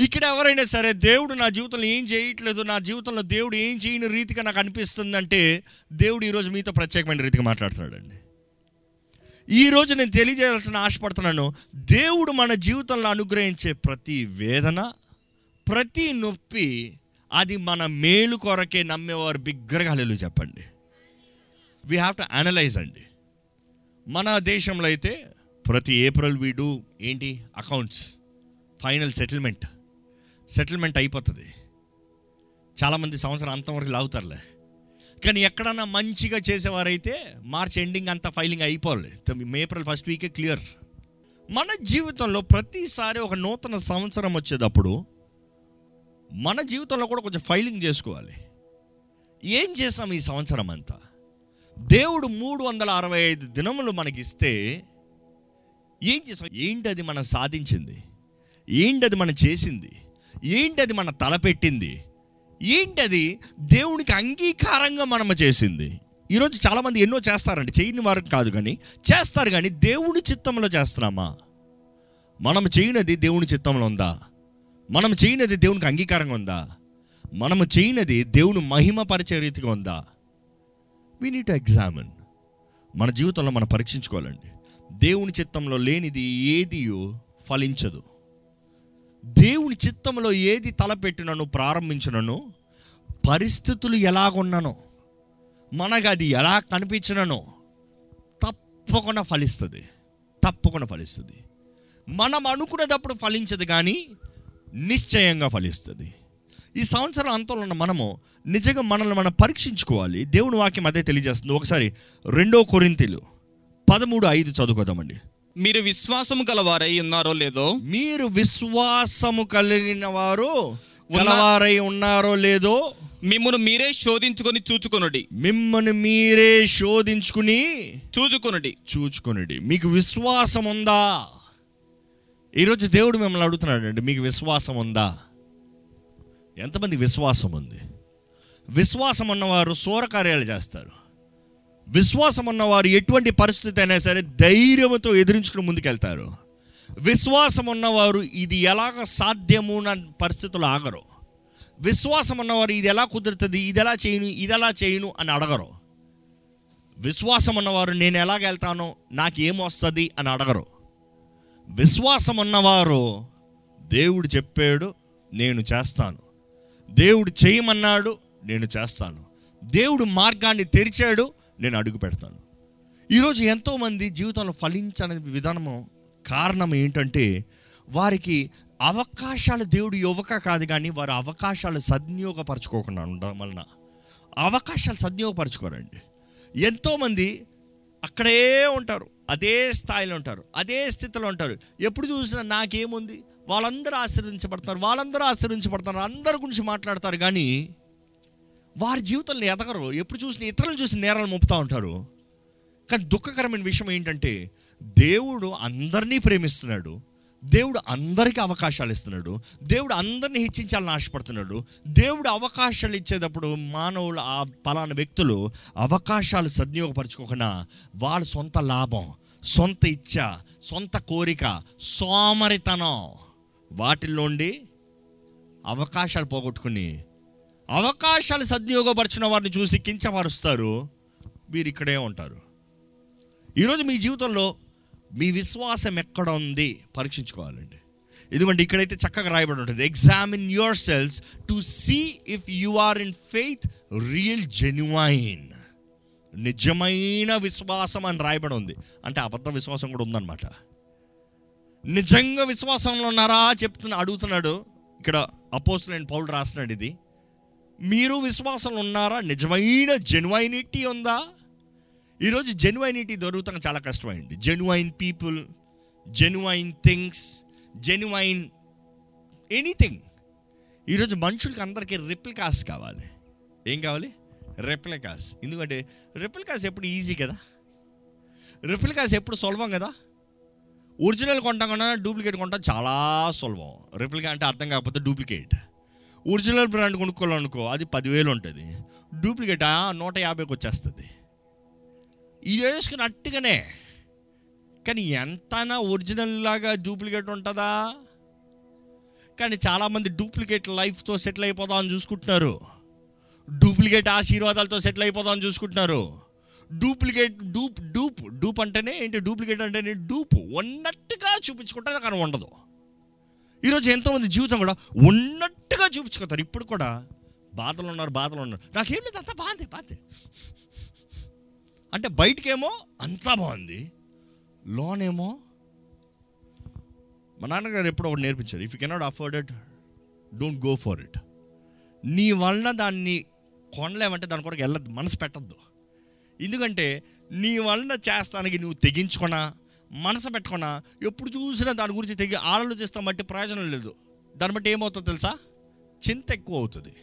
ఇక్కడ ఎవరైనా సరే దేవుడు నా జీవితంలో ఏం చేయట్లేదు నా జీవితంలో దేవుడు ఏం చేయని రీతిగా నాకు అనిపిస్తుంది అంటే దేవుడు ఈరోజు మీతో ప్రత్యేకమైన రీతిగా మాట్లాడుతున్నాడండి. ఈ రోజు నేను తెలియజేయాల్సిన ఆశపడుతున్నాను దేవుడు మన జీవితంలో అనుగ్రహించే ప్రతి వేదన ప్రతి నొప్పి అది మన మేలు కొరకే నమ్మేవారు బిగ్గరగా హల్లెలూయా చెప్పండి. వీ హ్యావ్ టు అనలైజ్ అండి. మన దేశంలో అయితే ప్రతి ఏప్రిల్ వీడు ఏంటి? అకౌంట్స్ ఫైనల్ సెటిల్మెంట్ సెటిల్మెంట్ అయిపోతుంది. చాలామంది సంవత్సరం అంతవరకు లాగుతారులే. కానీ ఎక్కడన్నా మంచిగా చేసేవారైతే మార్చ్ ఎండింగ్ అంతా ఫైలింగ్ అయిపోవాలి. ఏప్రిల్ ఫస్ట్ వీకే క్లియర్ మన జీవితంలో ప్రతిసారి ఒక నూతన సంవత్సరం వచ్చేటప్పుడు మన జీవితంలో కూడా కొంచెం ఫైలింగ్ చేసుకోవాలి. ఏం చేసాం ఈ సంవత్సరం అంతా? దేవుడు మూడు వందల అరవై ఐదు దినములు మనకిస్తే ఏం చేసాం? ఏంటి అది మనం సాధించింది? ఏంటి అది మనం చేసింది? ఏంటి అది మన తలపెట్టింది ఏంటి అది దేవునికి అంగీకారంగా మనం చేసింది? ఈరోజు చాలామంది ఎన్నో చేస్తారండి. చేయని వారు కాదు కానీ చేస్తారు కానీ దేవుని చిత్తంలో చేస్తున్నామా? మనం చేయనది దేవుని చిత్తంలో ఉందా? మనం చేయనది దేవునికి అంగీకారంగా ఉందా? మనము చేయనది దేవుని మహిమపరిచే రీతిగా ఉందా? వీ నీట్ ఎగ్జామిన్ మన జీవితంలో మనం పరీక్షించుకోవాలండి. దేవుని చిత్తంలో లేనిది ఏదియో ఫలించదు. దేవుని చిత్తంలో ఏది తలపెట్టినను ప్రారంభించినను పరిస్థితులు ఎలాగున్నానో మనకు అది ఎలా కనిపించిననో తప్పకుండా ఫలిస్తుంది. తప్పకుండా ఫలిస్తుంది. మనం అనుకునేటప్పుడు ఫలించదు కానీ నిశ్చయంగా ఫలిస్తుంది. ఈ సంవత్సరం అంతంలో ఉన్న మనము నిజంగా మనల్ని మనం పరీక్షించుకోవాలి. దేవుని వాక్యం అదే తెలియజేస్తుంది. ఒకసారి రెండో కొరింతలు పదమూడు ఐదు చదువుకోదామండి. మీరు విశ్వాసము గలవారై ఉన్నారో లేదో మీరు విశ్వాసము కలిగిన వారు గలవారై ఉన్నారో లేదో మిమ్మును మీరే శోధించుకొని చూచుకొనుడి. మిమ్మల్ని మీరే శోధించుకుని చూచుకొనుడి. చూచుకొనిడి. మీకు విశ్వాసం ఉందా? ఈరోజు దేవుడు మిమ్మల్ని అడుగుతున్నాడండి మీకు విశ్వాసం ఉందా? ఎంతమంది విశ్వాసం ఉంది? విశ్వాసం ఉన్నవారు సూరకార్యాలు చేస్తారు. విశ్వాసం ఉన్నవారు ఎటువంటి పరిస్థితి అయినా సరే ధైర్యంతో ఎదిరించుకుని ముందుకెళ్తారు. విశ్వాసం ఉన్నవారు ఇది ఎలాగ సాధ్యము అన్న పరిస్థితులు ఆగరు. విశ్వాసం ఉన్నవారు ఇది ఎలా కుదురుతుంది ఇది ఎలా చేయను ఇది ఎలా చేయను అని అడగరు. విశ్వాసం ఉన్నవారు నేను ఎలాగెళ్తానో నాకు ఏమొస్తుంది అని అడగరు. విశ్వాసం ఉన్నవారు దేవుడు చెప్పాడు నేను చేస్తాను. దేవుడు చేయమన్నాడు నేను చేస్తాను. దేవుడు మార్గాన్ని తెరిచాడు నేను అడుగు పెడతాను. ఈరోజు ఎంతోమంది జీవితంలో ఫలించని విధానము కారణం ఏంటంటే వారికి అవకాశాలు దేవుడు యువక కాదు కానీ వారు అవకాశాలు సద్వినియోగపరచుకోకుండా ఉండడం వలన. అవకాశాలు సద్వినియోగపరచుకోరండి. ఎంతోమంది అక్కడే ఉంటారు అదే స్థాయిలో ఉంటారు అదే స్థితిలో ఉంటారు. ఎప్పుడు చూసినా నాకేముంది? వాళ్ళందరూ ఆశీర్వదించబడతారు వాళ్ళందరూ ఆశీర్వించబడతారు అందరి గురించి మాట్లాడతారు కానీ వారి జీవితంలో ఎదగరు. ఎప్పుడు చూసిన ఇతరులు చూసి నేరాలు మోపుతూ ఉంటారు. కానీ దుఃఖకరమైన విషయం ఏంటంటే దేవుడు అందరినీ ప్రేమిస్తున్నాడు. దేవుడు అందరికీ అవకాశాలు ఇస్తున్నాడు. దేవుడు అందరినీ హెచ్చించాలని ఆశపడుతున్నాడు. దేవుడు అవకాశాలు ఇచ్చేటప్పుడు మానవులు ఆ పలానా వ్యక్తులు అవకాశాలు సద్వినియోగపరచుకోకుండా వాళ్ళ సొంత లాభం సొంత ఇచ్చ సొంత కోరిక సోమరితనం వాటిల్లోండి అవకాశాలు పోగొట్టుకుని అవకాశాలు సద్వినియోగపరిచిన వారిని చూసి కించపరుస్తారు వీరు ఇక్కడే ఉంటారు. ఈరోజు మీ జీవితంలో మీ విశ్వాసం ఎక్కడ ఉంది? పరీక్షించుకోవాలండి. ఎందుకంటే ఇక్కడైతే చక్కగా రాయబడి ఉంటుంది. Examine your selves to see if you are in faith real genuine నిజమైన విశ్వాసం అని రాయబడి ఉంది. అంటే అబద్ధ విశ్వాసం కూడా ఉందన్నమాట. నిజంగా విశ్వాసంలో ఉన్నారా? చెప్తున్నా అడుగుతున్నాడు. ఇక్కడ అపోస్తులైన పౌలు రాస్తున్నాడు ఇది. మీరు విశ్వాసంలో ఉన్నారా? నిజమైన జెన్యునిటీ ఉందా? ఈరోజు జెన్యునిటీ దొరుకుతాం చాలా కష్టమైంది. Genuine people genuine things genuine anything ఈరోజు మనుషులకి అందరికీ రిప్లికాస్ కావాలి. ఏం కావాలి? రెప్లికాస్ ఎందుకంటే రెప్లికాస్ ఎప్పుడు ఈజీ కదా? రెప్లికాస్ ఎప్పుడు సులభం కదా? ఒరిజినల్ కొంటాం కన్నా డూప్లికేట్ కొంటాం చాలా సులభం. రెప్లికా అంటే అర్థం కాకపోతే డూప్లికేట్ ఒరిజినల్ బ్రాండ్ కొనుక్కోవాలనుకో అది పదివేలు ఉంటుంది. డూప్లికేట్ నూట యాభైకి వచ్చేస్తుంది. ఇది వేసుకుని అట్టుగానే కానీ ఎంతనా ఒరిజినల్ లాగా డూప్లికేట్ ఉంటుందా? కానీ చాలామంది డూప్లికేట్ లైఫ్తో సెటిల్ అయిపోదామని చూసుకుంటున్నారు. డూప్లికేట్ ఆశీర్వాదాలతో సెటిల్ అయిపోదామని చూసుకుంటున్నారు. డూప్లికేట్ డూప్ డూప్ డూప్ అంటేనే ఏంటి? డూప్లికేట్ అంటేనే డూప్. ఉన్నట్టుగా చూపించుకుంటారు కానీ ఉండదు. ఈరోజు ఎంతోమంది జీవితం కూడా ఉన్నట్టుగా చూపించుకుంటారు. ఇప్పుడు కూడా బాధలు ఉన్నారు బాధలు ఉన్నారు. నాకేం లేదు అంతా బాగుంది బాగుంది అంటే బయటకేమో అంతా బాగుంది. లోనేమో మా నాన్నగారు ఎప్పుడో ఒకటి నేర్పించారు if you cannot afford it don't go for it నీ వలన దాన్ని కొనలేమంటే దాని కొరకు వెళ్ళద్దు మనసు పెట్టద్దు. ఎందుకంటే నీ వలన చేస్తానికి నువ్వు తెగించుకున్నా మనసు పెట్టుకున్నా ఎప్పుడు చూసినా దాని గురించి తెగి ఆలోచిస్తాం బట్టి ప్రయోజనం లేదు. దాన్ని బట్టి ఏమవుతుందో తెలుసా? చింత ఎక్కువ అవుతుంది.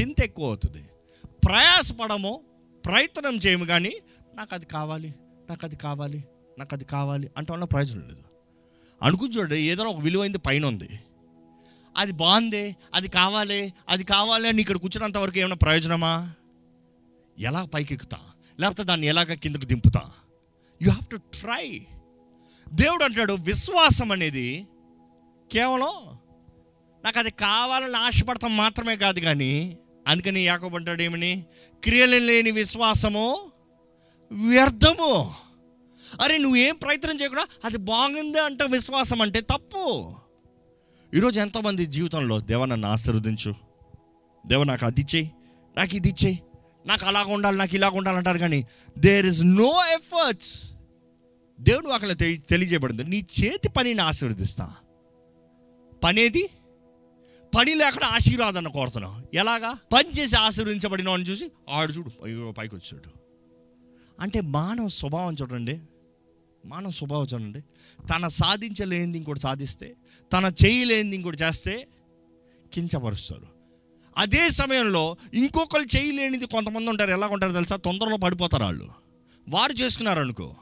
చింత ఎక్కువ అవుతుంది. ప్రయాసపడము ప్రయత్నం చేయము కానీ నాకు అది కావాలి నాకు అది కావాలి నాకు అది కావాలి అంటే వల్ల ప్రయోజనం లేదు. అనుకుని చూడండి ఏదైనా ఒక విలువైంది పైన ఉంది. అది బాగుంది అది కావాలి అది కావాలి అని ఇక్కడ కూర్చున్నంత వరకు ఏమైనా ప్రయోజనమా? ఎలా పైకి ఎక్కుతా లేకపోతే దాన్ని ఎలాగ కిందకు దింపుతా? యు హ్యావ్ టు ట్రై దేవుడు అంటాడు విశ్వాసం అనేది కేవలం నాకు అది కావాలని ఆశపడతాం మాత్రమే కాదు కానీ అందుకని యాకోబు ఏమని? క్రియలు లేని విశ్వాసము వ్యర్థము. అరే నువ్వేం ప్రయత్నం చేయకుండా అది బాగుంది అంటే విశ్వాసం అంటే తప్పు. ఈరోజు ఎంతోమంది జీవితంలో దేవ నన్ను ఆశీర్వదించు. దేవ నాకు అది ఇచ్చేయి నాకు ఇది ఇచ్చేయి నాకు అలాగ ఉండాలి నాకు ఇలాగ ఉండాలి అంటారు కానీ దేర్ ఇస్ నో ఎఫర్ట్స్ దేవుడు అక్కడ తెలి- తెలియజేయబడింది. నీ చేతి పనిని ఆశీర్వదిస్తా. పనేది? పని లేకుండా ఆశీర్వాదాన్ని కోరుతున్నావు. ఎలాగా? పని చేసి ఆశీర్వదించబడిన అని చూసి ఆడు చూడు అయ్యో పైకి వచ్చాడు. అంటే మానవ స్వభావం చూడండి. మానవ స్వభావం చూడండి. తన సాధించలేనిది ఇంకోటి సాధిస్తే తన చేయలేనిది ఇంకోటి చేస్తే కించపరుస్తారు. అదే సమయంలో ఇంకొకరు చేయలేనిది కొంతమంది ఉంటారు. ఎలా ఉంటారు తెలుసా? తొందరలో పడిపోతారు వాళ్ళు. వారు చేసుకున్నారు అనుకో.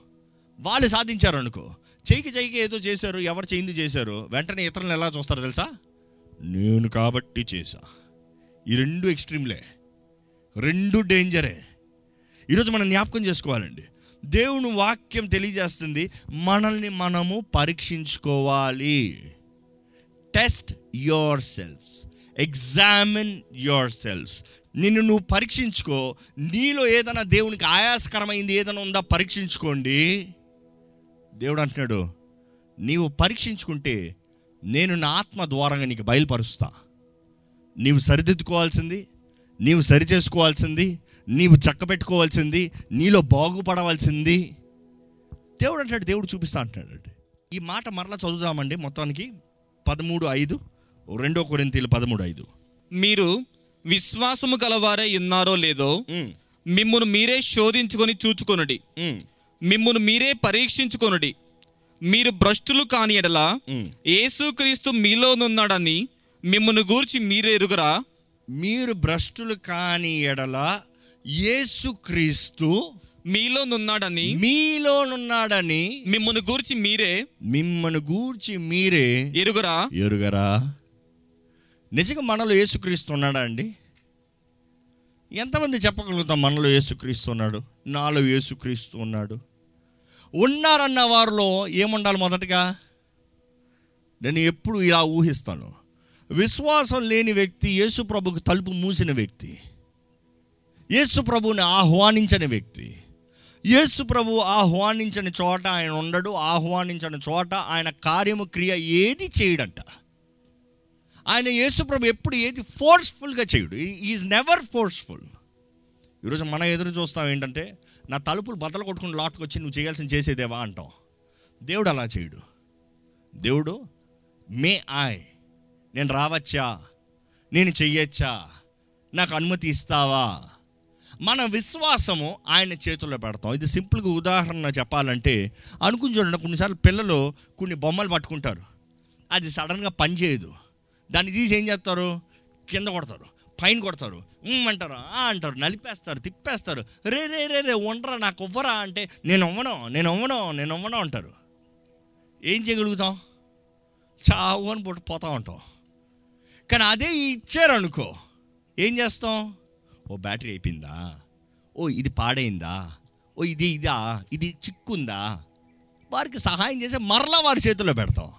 వాళ్ళు సాధించారు అనుకో. చెయ్యికి చెయ్యికి ఏదో చేశారు ఎవరు చేయింది చేశారు వెంటనే ఇతరులను ఎలా చూస్తారు తెలుసా? నేను కాబట్టి చేశా. ఈ రెండు ఎక్స్ట్రీమ్లే. రెండు డేంజరే. ఈరోజు మనం జ్ఞాపకం చేసుకోవాలండి. దేవుని వాక్యం తెలియజేస్తుంది మనల్ని మనము పరీక్షించుకోవాలి. Test your selves examine your self నిన్ను నువ్వు పరీక్షించుకో. నీలో ఏదైనా దేవునికి ఆయాసకరమైంది ఏదైనా ఉందా పరీక్షించుకోండి. దేవుడు అంటున్నాడు నీవు పరీక్షించుకుంటే నేను నా ఆత్మ ద్వారంగా నీకు బయలుపరుస్తా. నీవు సరిదిద్దుకోవాల్సింది నీవు సరి చేసుకోవాల్సింది నీవు చక్కబెట్టుకోవాల్సింది నీలో బాగుపడవలసింది. దేవుడు అంటాడు దేవుడు చూపిస్తా అంటున్నాడు. ఈ మాట మరలా చదువుదామండి మొత్తానికి. పదమూడు ఐదు. రెండో కొరింతీలు పదమూడు ఐదు. మీరు విశ్వాసము గలవారై ఉన్నారో లేదో మిమ్మును మీరే శోధించుకొని చూచుకొనుడి. మిమ్మును మీరే పరీక్షించుకొనుడి. మీరు భ్రష్టులు కాని ఎడల. యేసుక్రీస్తు మీలోనున్నాడని మిమ్మును గూర్చి మీరే ఎరుగరా? మీరు భ్రష్టులు కాని ఎడల యేసుక్రీస్తు మీలోనున్నాడని మీలోనున్నాడని మిమ్మును గూర్చి మీరే మిమ్మల్ని గూర్చి మీరే ఎరుగరా? ఎరుగరా? నిజంగా మనలో యేసుక్రీస్తు ఉన్నాడా అండి? ఎంతమంది చెప్పగలుగుతాం మనలో యేసుక్రీస్తు ఉన్నాడు? నాలో యేసుక్రీస్తు ఉన్నాడు. ఉన్నారన్న వారిలో ఏముండాలి మొదటగా? నేను ఎప్పుడు ఇలా ఊహిస్తాను. విశ్వాసం లేని వ్యక్తి యేసు ప్రభుకు తలుపు మూసిన వ్యక్తి యేసు ప్రభుని ఆహ్వానించని వ్యక్తి యేసు ప్రభు ఆహ్వానించని చోట ఆయన ఉండడు ఆహ్వానించని చోట ఆయన కార్యము క్రియ ఏది చేయడంట? ఆయన యేసుప్రభు ఎప్పుడు ఏది ఫోర్స్ఫుల్గా చేయడు. ఈజ్ నెవర్ ఫోర్స్ఫుల్ ఈరోజు మనం ఎదురు చూస్తాం ఏంటంటే నా తలుపులు బద్దలు కొట్టుకుని లాట్కి వచ్చి నువ్వు చేయాల్సిన చేసేదేవా అంటాం. దేవుడు అలా చేయడు. దేవుడు మే ఆయ్ నేను రావచ్చా? నేను చెయ్యొచ్చా? నాకు అనుమతి ఇస్తావా? మన విశ్వాసము ఆయన చేతుల్లో పెడతాం. ఇది సింపుల్గా ఉదాహరణ చెప్పాలంటే అనుకుని చూడండి కొన్నిసార్లు పిల్లలు కొన్ని బొమ్మలు పట్టుకుంటారు. అది సడన్గా పని చేయదు దాన్ని తీసి ఏం చేస్తారు? కింద కొడతారు. పైన కొడతారు. "ఉమ్" అంటారు. "ఆ" అంటారు. నలిపేస్తారు. తిప్పేస్తారు. రే రే రే రే ఉండరా నాకు ఇవ్వరా అంటే నేను అవ్వను నేను అవ్వను నేను అవ్వను అంటారు. ఏం చేయగలుగుతాం? చావు అని పుట్టి పోతా ఉంటాం. కానీ అదే ఇచ్చారనుకో ఏం చేస్తాం? ఓ బ్యాటరీ అయిపోయిందా? ఓ ఇది పాడైందా? ఓ ఇది ఇదా? ఇది చిక్కుందా? వారికి సహాయం చేసి మరలా వారి చేతిలో పెడతాం.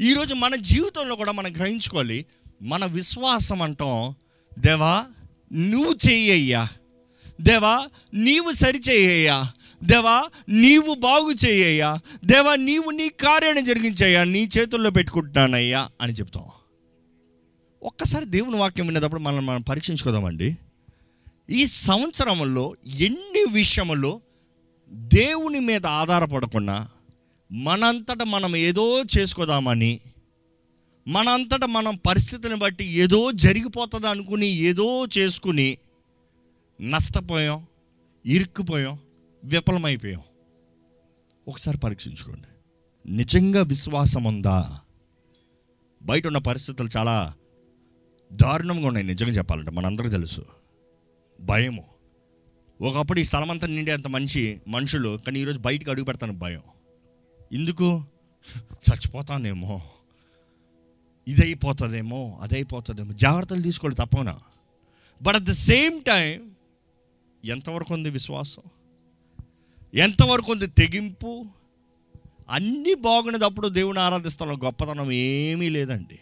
ఈరోజు మన జీవితంలో కూడా మనం గ్రహించుకోవాలి మన విశ్వాసం అంటాం దేవా నువ్వు చెయ్యయ్యా. దేవా నీవు సరిచేయ్యా దేవా నీవు బాగు చేయ్యా దేవా నీవు నీ కార్యాన్ని జరిగించయ్యా. నీ చేతుల్లో పెట్టుకుంటున్నానయ్యా అని చెప్తాం. ఒక్కసారి దేవుని వాక్యం వినేటప్పుడు మనం మనం పరీక్షించుకోదామండి. ఈ సంవత్సరంలో ఎన్ని విషయములో దేవుని మీద ఆధారపడకుండా మనంతట మనం ఏదో చేసుకోదామని మనంతట మనం పరిస్థితిని బట్టి ఏదో జరిగిపోతుంది అనుకుని ఏదో చేసుకుని నష్టపోయాం ఇరుక్కుపోయాం విఫలమైపోయాం. ఒకసారి పరీక్షించుకోండి. నిజంగా విశ్వాసం ఉందా? బయట ఉన్న పరిస్థితులు చాలా దారుణంగా ఉన్నాయి నిజంగా చెప్పాలంటే మనందరికీ తెలుసు. భయము. ఒకప్పుడు ఈ స్థలం అంతా నిండే అంత మంచి మనుషులు కానీ ఈరోజు బయటకు అడుగు పెడతాను భయం. ఎందుకు? చచ్చిపోతానేమో. ఇదైపోతుందేమో అదైపోతుందేమో. జాగ్రత్తలు తీసుకోవాలి తప్పనా but at the same time ఎంతవరకు ఉంది విశ్వాసం? ఎంతవరకు ఉంది తెగింపు? అన్నీ బాగున్నదప్పుడు దేవుని ఆరాధిస్తాం గొప్పతనం ఏమీ లేదండి.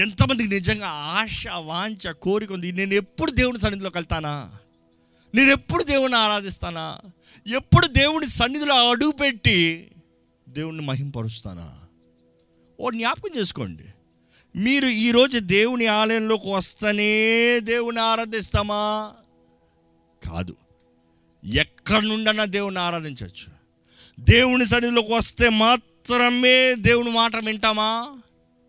ఎంతమందికి నిజంగా ఆశ వాంఛ కోరిక ఉంది? నేను ఎప్పుడు దేవుని సన్నిధిలోకి వెళ్తానా? నేను ఎప్పుడు దేవుని ఆరాధిస్తానా? ఎప్పుడు దేవుని సన్నిధిలో అడుగుపెట్టి దేవుణ్ణి మహింపరుస్తానా? ఓ జ్ఞాపకం చేసుకోండి. మీరు ఈరోజు దేవుని ఆలయంలోకి వస్తేనే దేవుని ఆరాధిస్తామా? కాదు. ఎక్కడి నుండన్నా దేవుని ఆరాధించవచ్చు. దేవుని సన్నిధిలోకి వస్తే మాత్రమే దేవుని మాట వింటామా?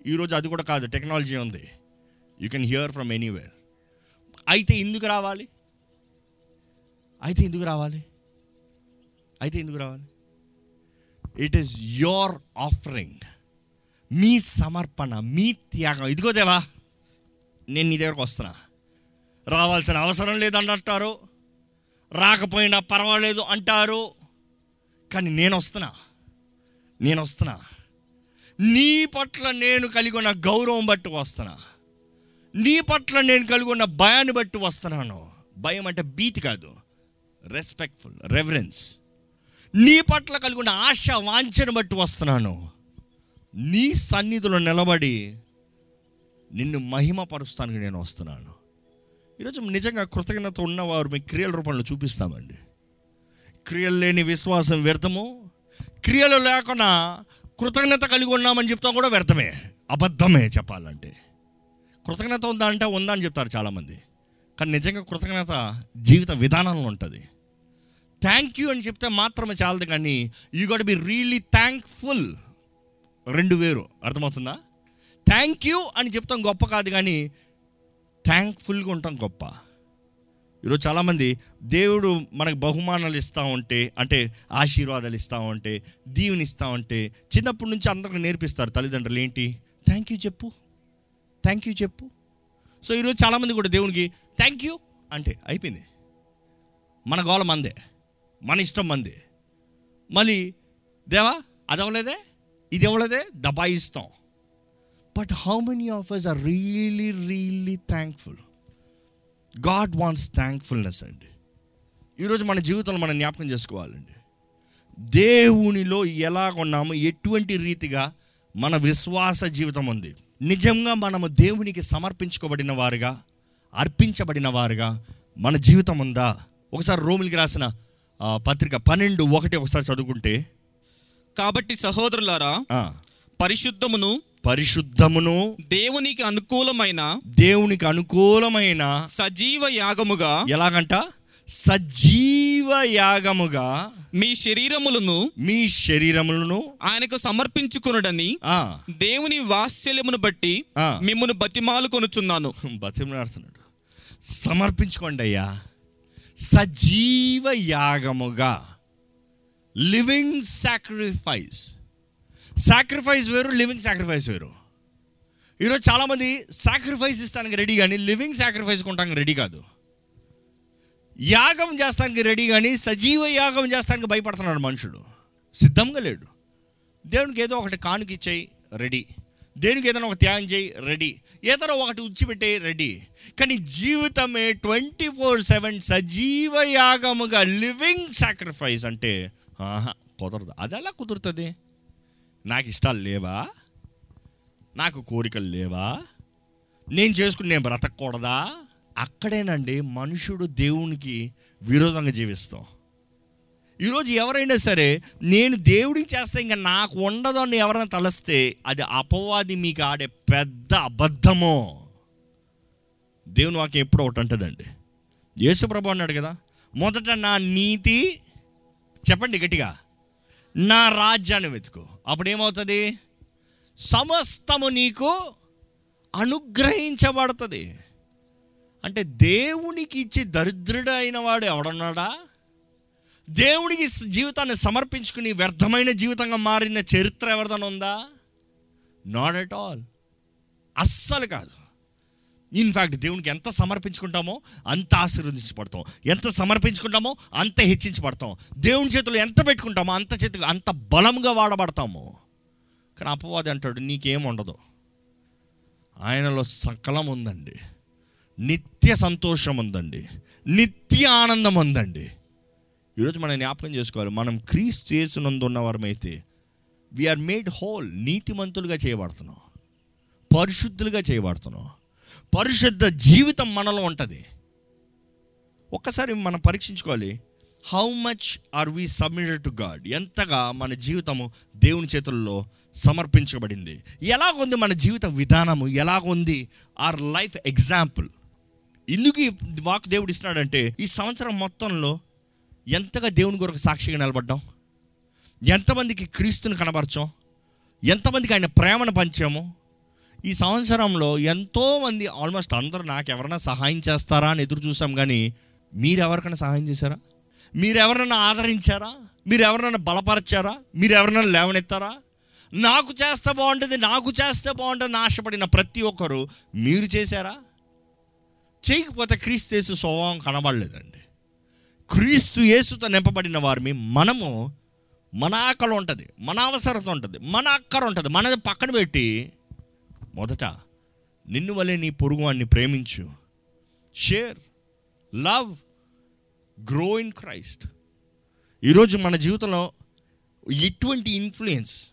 ఈరోజు అది కూడా కాదు. టెక్నాలజీ ఉంది. You can hear from anywhere అయితే ఎందుకు రావాలి? అయితే ఎందుకు రావాలి? అయితే ఎందుకు రావాలి? ఇట్ ఈస్ యోర్ ఆఫరింగ్ మీ సమర్పణ మీ త్యాగం. ఇదిగో దేవా నేను నీ దగ్గరకు వస్తున్నా. రావాల్సిన అవసరం లేదంటారు రాకపోయినా పర్వాలేదు అంటారు. కానీ నేను వస్తున్నా. నేను వస్తున్నా. నీ పట్ల నేను కలిగి ఉన్న గౌరవం బట్టి వస్తున్నా. నీ పట్ల నేను కలిగి ఉన్న భయాన్ని బట్టి వస్తున్నాను. భయం అంటే భీతి కాదు. రెస్పెక్ట్ఫుల్ రెఫరెన్స్ నీ పట్ల కలిగి ఉన్న ఆశ వాంఛను బట్టి వస్తున్నాను. నీ సన్నిధిలో నిలబడి నిన్ను మహిమపరుస్తానికి నేను వస్తున్నాను. ఈరోజు నిజంగా కృతజ్ఞత ఉన్నవారు మీ క్రియల రూపంలో చూపిస్తామండి. క్రియలు లేని విశ్వాసం వ్యర్థము. క్రియలు లేకుండా కృతజ్ఞత కలిగి ఉన్నామని చెప్తాం కూడా వ్యర్థమే. అబద్ధమే చెప్పాలంటే. కృతజ్ఞత ఉందా అంటే ఉందా అని చెప్తారు చాలామంది. కానీ నిజంగా కృతజ్ఞత జీవిత విధానంలో ఉంటుంది. థ్యాంక్ యూ అని చెప్తే మాత్రమే చాలదు కానీ you got be really thankful రెండు వేరు. అర్థమవుతుందా? థ్యాంక్ యూ అని చెప్తాం గొప్ప కాదు కానీ థ్యాంక్ఫుల్గా ఉంటాం గొప్ప. ఈరోజు చాలామంది దేవుడు మనకు బహుమానాలు ఇస్తూ ఉంటే అంటే ఆశీర్వాదాలు ఇస్తూ ఉంటే దీవుని ఇస్తూ ఉంటే చిన్నప్పటి నుంచి అందరికి నేర్పిస్తారు తల్లిదండ్రులు ఏంటి? థ్యాంక్ యూ చెప్పు. థ్యాంక్ యూ చెప్పు. సో ఈరోజు చాలామంది కూడా దేవునికి థ్యాంక్ యూ అంటే అయిపోయింది. మన గోల మందే. మన ఇష్టం మందే. మళ్ళీ దేవా అది అవ్వలేదే ఇది అవ్వలేదే దబాయిస్తాం. But how many of us are really really thankful God wants thankfulness అండి. ఈరోజు మన జీవితంలో మనం జ్ఞాపకం చేసుకోవాలండి. దేవునిలో ఎలా ఉన్నామో ఎటువంటి రీతిగా మన విశ్వాస జీవితం ఉంది. నిజంగా మనము దేవునికి సమర్పించుకోబడిన వారుగా అర్పించబడిన వారుగా మన జీవితం ఉందా? ఒకసారి రోమిలికి రాసిన పత్రిక పన్నెండు ఒకటి ఒకసారి చదువుకుంటే. కాబట్టి సహోదరులారా పరిశుద్ధమును పరిశుద్ధమును దేవునికి అనుకూలమైన దేవునికి అనుకూలమైన సజీవ యాగముగా ఎలాగంట? సజీవ యాగముగా మీ శరీరములను మీ శరీరములను ఆయనకు సమర్పించుకునుడని ఆ, దేవుని వాత్సల్యమును బట్టి ఆ. మిమ్మును బతిమాలు కొనుచున్నాను. బతిమలాడుతున్నాడు సమర్పించుకోండి అయ్యా. సజీవ యాగముగా. లివింగ్ సాక్రిఫైస్ సాక్రిఫైస్ వేరు లివింగ్ సాక్రిఫైస్ వేరు. ఈరోజు చాలామంది సాక్రిఫైస్ ఇస్తానికి రెడీ కానీ లివింగ్ సాక్రిఫైస్ కొంటానికి రెడీ కాదు. యాగం చేస్తానికి రెడీ కానీ సజీవ యాగం చేస్తానికి భయపడుతున్నాడు మనుషుడు. సిద్ధంగా లేడు. దేవునికి ఏదో ఒకటి కానుక ఇచ్చేయి రెడీ దేనికి ఏదైనా ఒక త్యాగం చేయి రెడీ. ఏదైనా ఒకటి ఉచ్చిపెట్టే రెడీ. కానీ జీవితమే ట్వంటీ ఫోర్ సెవెన్ సజీవ యాగముగా లివింగ్ సాక్రిఫైస్ అంటే ఆహా కుదరదు. అది ఎలా కుదురుతుంది? నాకు ఇష్టాలు లేవా? నాకు కోరికలు లేవా? నేను చేసుకుని నేను బ్రతకూడదా అక్కడేనండి మనుషుడు దేవునికి విరోధంగా జీవిస్తాం. ఈరోజు ఎవరైనా సరే నేను దేవుడికి చేస్తే ఇంకా నాకు ఉండదు అని ఎవరైనా తలస్తే అది అపవాది మీకు ఆడే పెద్ద అబద్ధము. దేవుని వాక్యం ఎప్పుడు ఒకటి అంటదండి. యేసుప్రభు అన్నాడు కదా మొదట నా నీతి చెప్పండి గట్టిగా నా రాజ్యాన్ని వెతుకు. అప్పుడు ఏమవుతుంది? సమస్తము నీకు అనుగ్రహించబడుతుంది. అంటే దేవునికి ఇచ్చి దరిద్రుడైన వాడు ఎవడన్నాడా? దేవుడికి జీవితాన్ని సమర్పించుకుని వ్యర్థమైన జీవితంగా మారిన చరిత్ర ఎవరిదైనా ఉందా? నాట్ ఎట్ ఆల్ అస్సలు కాదు. ఇన్ఫ్యాక్ట్ దేవునికి ఎంత సమర్పించుకుంటామో అంత ఆశీర్వదించబడతాం. ఎంత సమర్పించుకుంటామో అంత హెచ్చించబడతాం. దేవుని చేతులు ఎంత పెట్టుకుంటామో అంత చేతులు అంత బలంగా వాడబడతాము. కానీ అపవాది అంటాడు నీకేం ఉండదు. ఆయనలో సకలం ఉందండి. నిత్య సంతోషం ఉందండి. నిత్య ఆనందం ఉందండి. ఈరోజు మనం జ్ఞాపకం చేసుకోవాలి. మనం క్రీస్తు చేసినందు ఉన్నవారమైతే వీఆర్ మేడ్ హోల్ నీతిమంతులుగా చేయబడుతున్నాం. పరిశుద్ధులుగా చేయబడుతున్నాం. పరిశుద్ధ జీవితం మనలో ఉంటుంది. ఒక్కసారి మనం పరీక్షించుకోవాలి. How much are we submitted to God ఎంతగా మన జీవితము దేవుని చేతుల్లో సమర్పించబడింది? ఎలాగుంది మన జీవిత విధానము? ఎలాగుంది ఆర్ లైఫ్ ఎగ్జాంపుల్ ఎందుకు ఈ వాక్ దేవుడు ఇస్తున్నాడంటే ఈ సంవత్సరం మొత్తంలో ఎంతగా దేవుని కొరకు సాక్షిగా నిలబడ్డాం? ఎంతమందికి క్రీస్తుని కనబరచాం? ఎంతమందికి ఆయన ప్రేమను పంచాము? ఈ సంవత్సరంలో ఎంతోమంది ఆల్మోస్ట్ అందరూ నాకు ఎవరైనా సహాయం చేస్తారా అని ఎదురు చూసాం కానీ మీరు ఎవరికైనా సహాయం చేశారా? మీరు ఆదరించారా? మీరు ఎవరినైనా బలపరిచారా? మీరు ఎవరినైనా లేవనెత్తారా? నాకు చేస్తే బాగుంటుంది నాకు చేస్తే బాగుంటుంది ఆశపడిన ప్రతి ఒక్కరు మీరు చేశారా? చేయకపోతే క్రీస్తు యేసు స్వభావం కనబడలేదండి. క్రీస్తు యేసుతో నింపబడిన వారిని మనము మన ఆకలి ఉంటుంది మన అవసరత ఉంటుంది మన అక్కర ఉంటుంది మనది పక్కన పెట్టి మొదట నిన్ను వలె నీ పొరుగువాడిని ప్రేమించు. Share love grow in Christ ఈరోజు మన జీవితంలో ఎటువంటి ఇన్ఫ్లుయెన్స్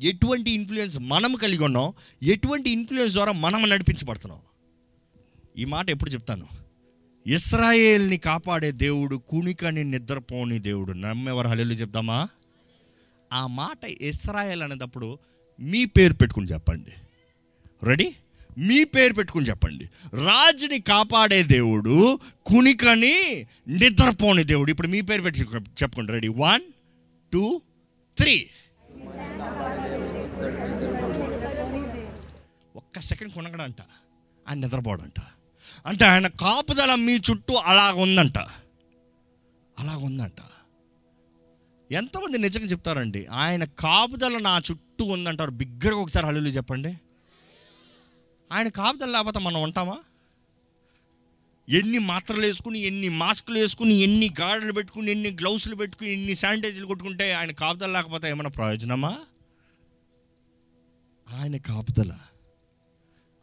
ఎటువంటి ఇన్ఫ్లుయెన్స్ మనం కలిగి ఉన్నాం ఎటువంటి ఇన్ఫ్లుయెన్స్ ద్వారా మనం నడిపించబడుతున్నాం? ఈ మాట ఎప్పుడు చెప్తాను? ఇస్రాయేల్ని కాపాడే దేవుడు కుణికని నిద్రపోని దేవుడు. నమ్మేవారు హలెలు చెప్తామా ఆ మాట ఇస్రాయేల్ అనేటప్పుడు మీ పేరు పెట్టుకుని చెప్పండి. రెడీ మీ పేరు పెట్టుకుని చెప్పండి. రాజుని కాపాడే దేవుడు కుణికని నిద్రపోని దేవుడు. ఇప్పుడు మీ పేరు పెట్టి చెప్పుకోండి. రెడీ వన్ టూ త్రీ ఒక్క సెకండ్ కొనగడంట. ఆయన నిద్రపోడంట. అంటే ఆయన కాపుదల మీ చుట్టూ అలాగ ఉందంట అలాగ ఉందంట ఎంతమంది నిజంగా చెప్తారండి? ఆయన కాపుదల నా చుట్టూ ఉందంటారు. బిగ్గరగా ఒకసారి హల్లు చెప్పండి. ఆయన కాపుదల లేకపోతే మనం ఉంటామా? ఎన్ని మాత్రలు వేసుకుని ఎన్ని మాస్కులు వేసుకుని ఎన్ని గాడులు పెట్టుకుని ఎన్ని గ్లౌసులు పెట్టుకుని ఎన్ని శానిటైజర్లు కొట్టుకుంటే ఆయన కాపుదల లేకపోతే ఏమైనా ప్రయోజనమా? ఆయన కాపుదల.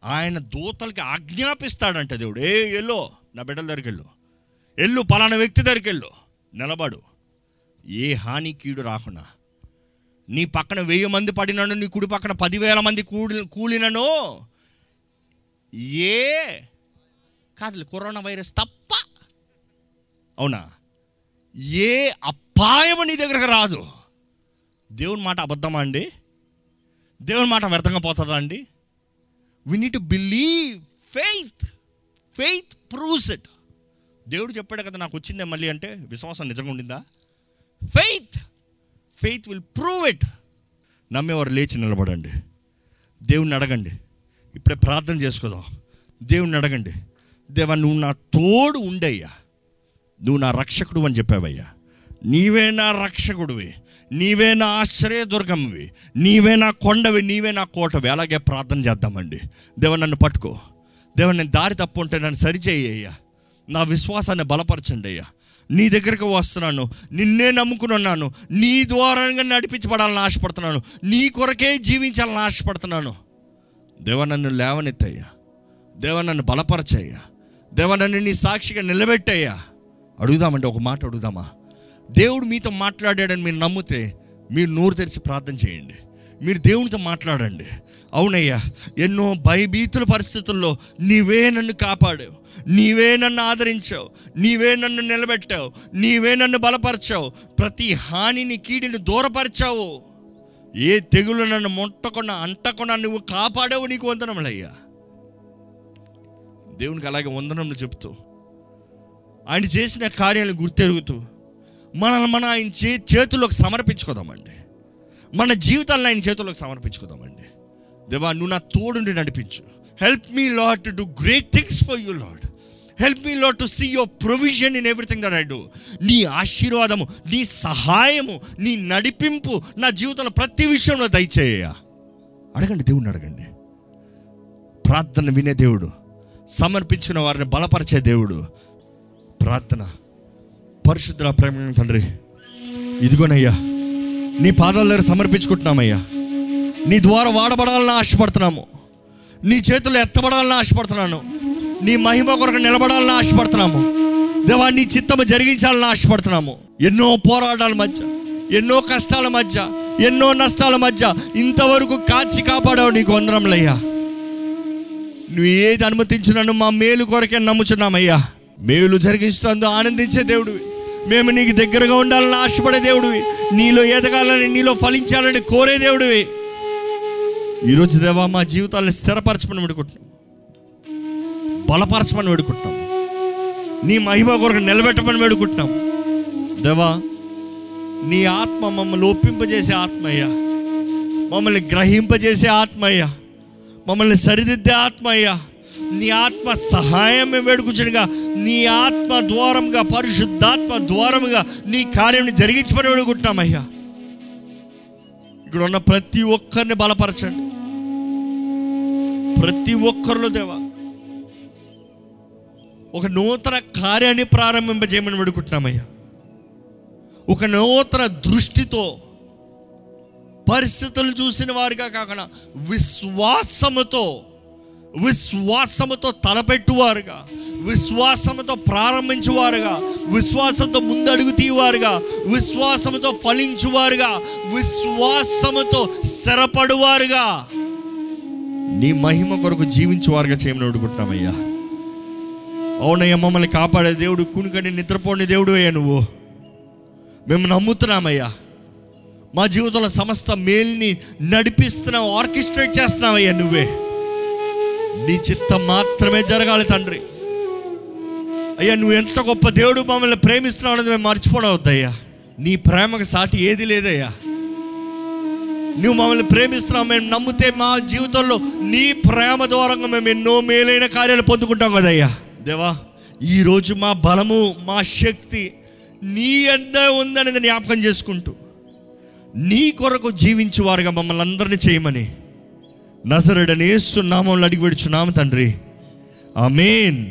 ఆయన దూతలకి ఆజ్ఞాపిస్తాడంట దేవుడు. ఏ ఎల్లో నా బిడ్డల దగ్గరికి వెళ్ళు ఎల్లు పలానా వ్యక్తి దగ్గరికి వెళ్ళు నిలబడు. ఏ హాని కీడు రాకుండా. నీ పక్కన వెయ్యి మంది పడినను నీ కుడి పక్కన పదివేల మంది కూడి కూలినను. ఏ కాదు కరోనా వైరస్ తప్ప. అవునా? ఏ అపాయము నీ దగ్గరకు రాదు. దేవుని మాట అబద్ధమా అండి? దేవుని మాట వ్యర్థంగా పోతుందా అండి? We need to believe faith faith proves it దేవుడు చెప్పాడు కదా నాకు వచ్చిందే మళ్ళీ అంటే విశ్వాసం నిజంగా ఉండిందా? Faith faith will prove it నమ్మేవారు లేచి నిలబడండి. దేవుణ్ణి అడగండి. ఇప్పుడే ప్రార్థన చేసుకుందాం. దేవుణ్ణి అడగండి. దేవా నువ్వు నా తోడు ఉండయ్యా. నువ్వు నా రక్షకుడు అని చెప్పావయ్యా. నీవే నా రక్షకుడివి. నీవే నా ఆశ్రయదుర్గంవి నీవే నా కొండవి నీవే నా కోటవి. అలాగే ప్రార్థన చేద్దామండి. దేవ నన్ను పట్టుకో. దేవ నేను దారి తప్పు ఉంటే నన్ను సరిచేయ్యా నా విశ్వాసాన్ని బలపరచండి అయ్యా. నీ దగ్గరికి వస్తున్నాను. నిన్నే నమ్ముకున్నాను నీ ద్వారంగా నడిపించబడాలని ఆశపడుతున్నాను. నీ కొరకే జీవించాలని ఆశపడుతున్నాను. దేవ నన్ను లేవనెత్తయ్యా. దేవ నన్ను బలపరచయ్యా. దేవ నన్ను నీ సాక్షిగా నిలబెట్టయ్యా. అడుగుదామంటే ఒక మాట అడుగుదామా? దేవుడు మీతో మాట్లాడాడని మీరు నమ్మితే మీరు నోరు తెరిచి ప్రార్థన చేయండి. మీరు దేవునితో మాట్లాడండి. అవునయ్యా ఎన్నో భయభీతుల పరిస్థితుల్లో నీవే నన్ను కాపాడావు. నీవే నన్ను ఆదరించావు. నీవే నన్ను నిలబెట్టావు. నీవే నన్ను బలపరిచావు. ప్రతి హానిని కీడిని దూరపరిచావు. ఏ తెగులు నన్ను ముట్టకుండా అంటకుండా నువ్వు కాపాడావు నీకు వందనములయ్యా. దేవునికి అలాగే వందనములు చెప్తూ ఆయన చేసిన కార్యాలను గుర్తెరుగుతూ మనల్ని మన ఆయన చే చేతుల్లోకి సమర్పించుకోదామండి. మన జీవితాలను ఆయన చేతుల్లోకి సమర్పించుకోదామండి. దేవా నువ్వు నా తోడుండి నడిపించు. Help me Lord to do great things for you Lord help me Lord to see your provision in everything that I do నీ ఆశీర్వాదము నీ సహాయము నీ నడిపింపు నా జీవితంలో ప్రతి విషయంలో దయచేయ అడగండి దేవుణ్ణి అడగండి. ప్రార్థన వినే దేవుడు సమర్పించిన వారిని బలపరిచే దేవుడు. ప్రార్థన పరిశుద్ధ ప్రేమ తండ్రి. ఇదిగోనయ్యా నీ పాదాల దగ్గర సమర్పించుకుంటున్నామయ్యా. నీ ద్వారా వాడబడాలని ఆశపడుతున్నాము. నీ చేతుల్లో ఎత్తబడాలని ఆశపడుతున్నాను. నీ మహిమ కొరకు నిలబడాలని ఆశపడుతున్నాము. దేవా నీ చిత్తము జరిగించాలని ఆశపడుతున్నాము. ఎన్నో పోరాటాల మధ్య ఎన్నో కష్టాల మధ్య ఎన్నో నష్టాల మధ్య ఇంతవరకు కాచి కాపాడావు నీకు వందరంలయ్యా నువ్వు ఏది అనుమతించినను మా మేలు కొరకే నమ్ముచున్నామయ్యా. మేలు జరిగించడంతో ఆనందించే దేవుడివి. మేము నీకు దగ్గరగా ఉండాలని ఆశపడే దేవుడివి. నీలో ఎదగాలని నీలో ఫలించాలని కోరే దేవుడివి. ఈరోజు దేవా మా జీవితాలను స్థిరపరచమని వేడుకుంటున్నాం. బలపరచమని వేడుకుంటున్నాం. నీ మహిమ కొరకు నిలబెట్టమని వేడుకుంటున్నాం. దేవా నీ ఆత్మ మమ్మల్ని ఒప్పింపజేసే ఆత్మయ్యా. మమ్మల్ని గ్రహింపజేసే ఆత్మయ్యా. మమ్మల్ని సరిదిద్దే ఆత్మయ్యా. నీ ఆత్మ సహాయం వేడుకుచనుగా నీ ఆత్మ ద్వారముగా పరిశుద్ధాత్మ ద్వారముగా నీ కార్యం జరిగించమని వేడుకుంటున్నామయ్యా. ఇక్కడ ఉన్న ప్రతి ఒక్కరిని బలపరచండి. ప్రతి ఒక్కరిలో దేవా ఒక నూతన కార్యాన్ని ప్రారంభింపజేయమని వేడుకుంటున్నామయ్యా. ఒక నూతన దృష్టితో పరిస్థితులు చూసిన వారిగా కాకుండా విశ్వాసముతో విశ్వాసముతో తలపెట్టువారుగా విశ్వాసముతో ప్రారంభించువారుగా విశ్వాసంతో ముందడుగు తీవారుగా విశ్వాసముతో ఫలించువారుగా విశ్వాసముతో స్థిరపడువారుగా. నీ మహిమ కొరకు జీవించువారుగా చేయమని అడుగుతున్నామయ్యా. అవునయ్యా మమ్మల్ని కాపాడే దేవుడు కునుకని నిద్రపోని దేవుడు అయ్యా నువ్వు. మేము నమ్ముతున్నామయ్యా. మా జీవితంలో సమస్త మేల్ని నడిపిస్తున్నావు ఆర్కిస్ట్రేట్ చేస్తున్నావయ్యా నువ్వే. నీ చిత్తం మాత్రమే జరగాలి తండ్రి. అయ్యా నువ్వు ఎంత గొప్ప దేవుడు మమ్మల్ని ప్రేమిస్తున్నావు అనేది మేము మర్చిపోవద్దయ్యా నీ ప్రేమకు సాటి ఏది లేదయ్యా. నువ్వు మమ్మల్ని ప్రేమిస్తున్నావు మేము నమ్మితే మా జీవితంలో నీ ప్రేమ ద్వారా మేము ఎన్నో మేలైన కార్యాలు పొందుకుంటాం కదయ్యా. దేవా ఈరోజు మా బలము మా శక్తి నీ ఎంత ఉందనేది జ్ఞాపకం చేసుకుంటూ నీ కొరకు జీవించువారుగా మమ్మల్ని అందరినీ చేయమని. నజరడని నామంలో అడిగి విడుచున్నాము తండ్రి. ఆమెన్.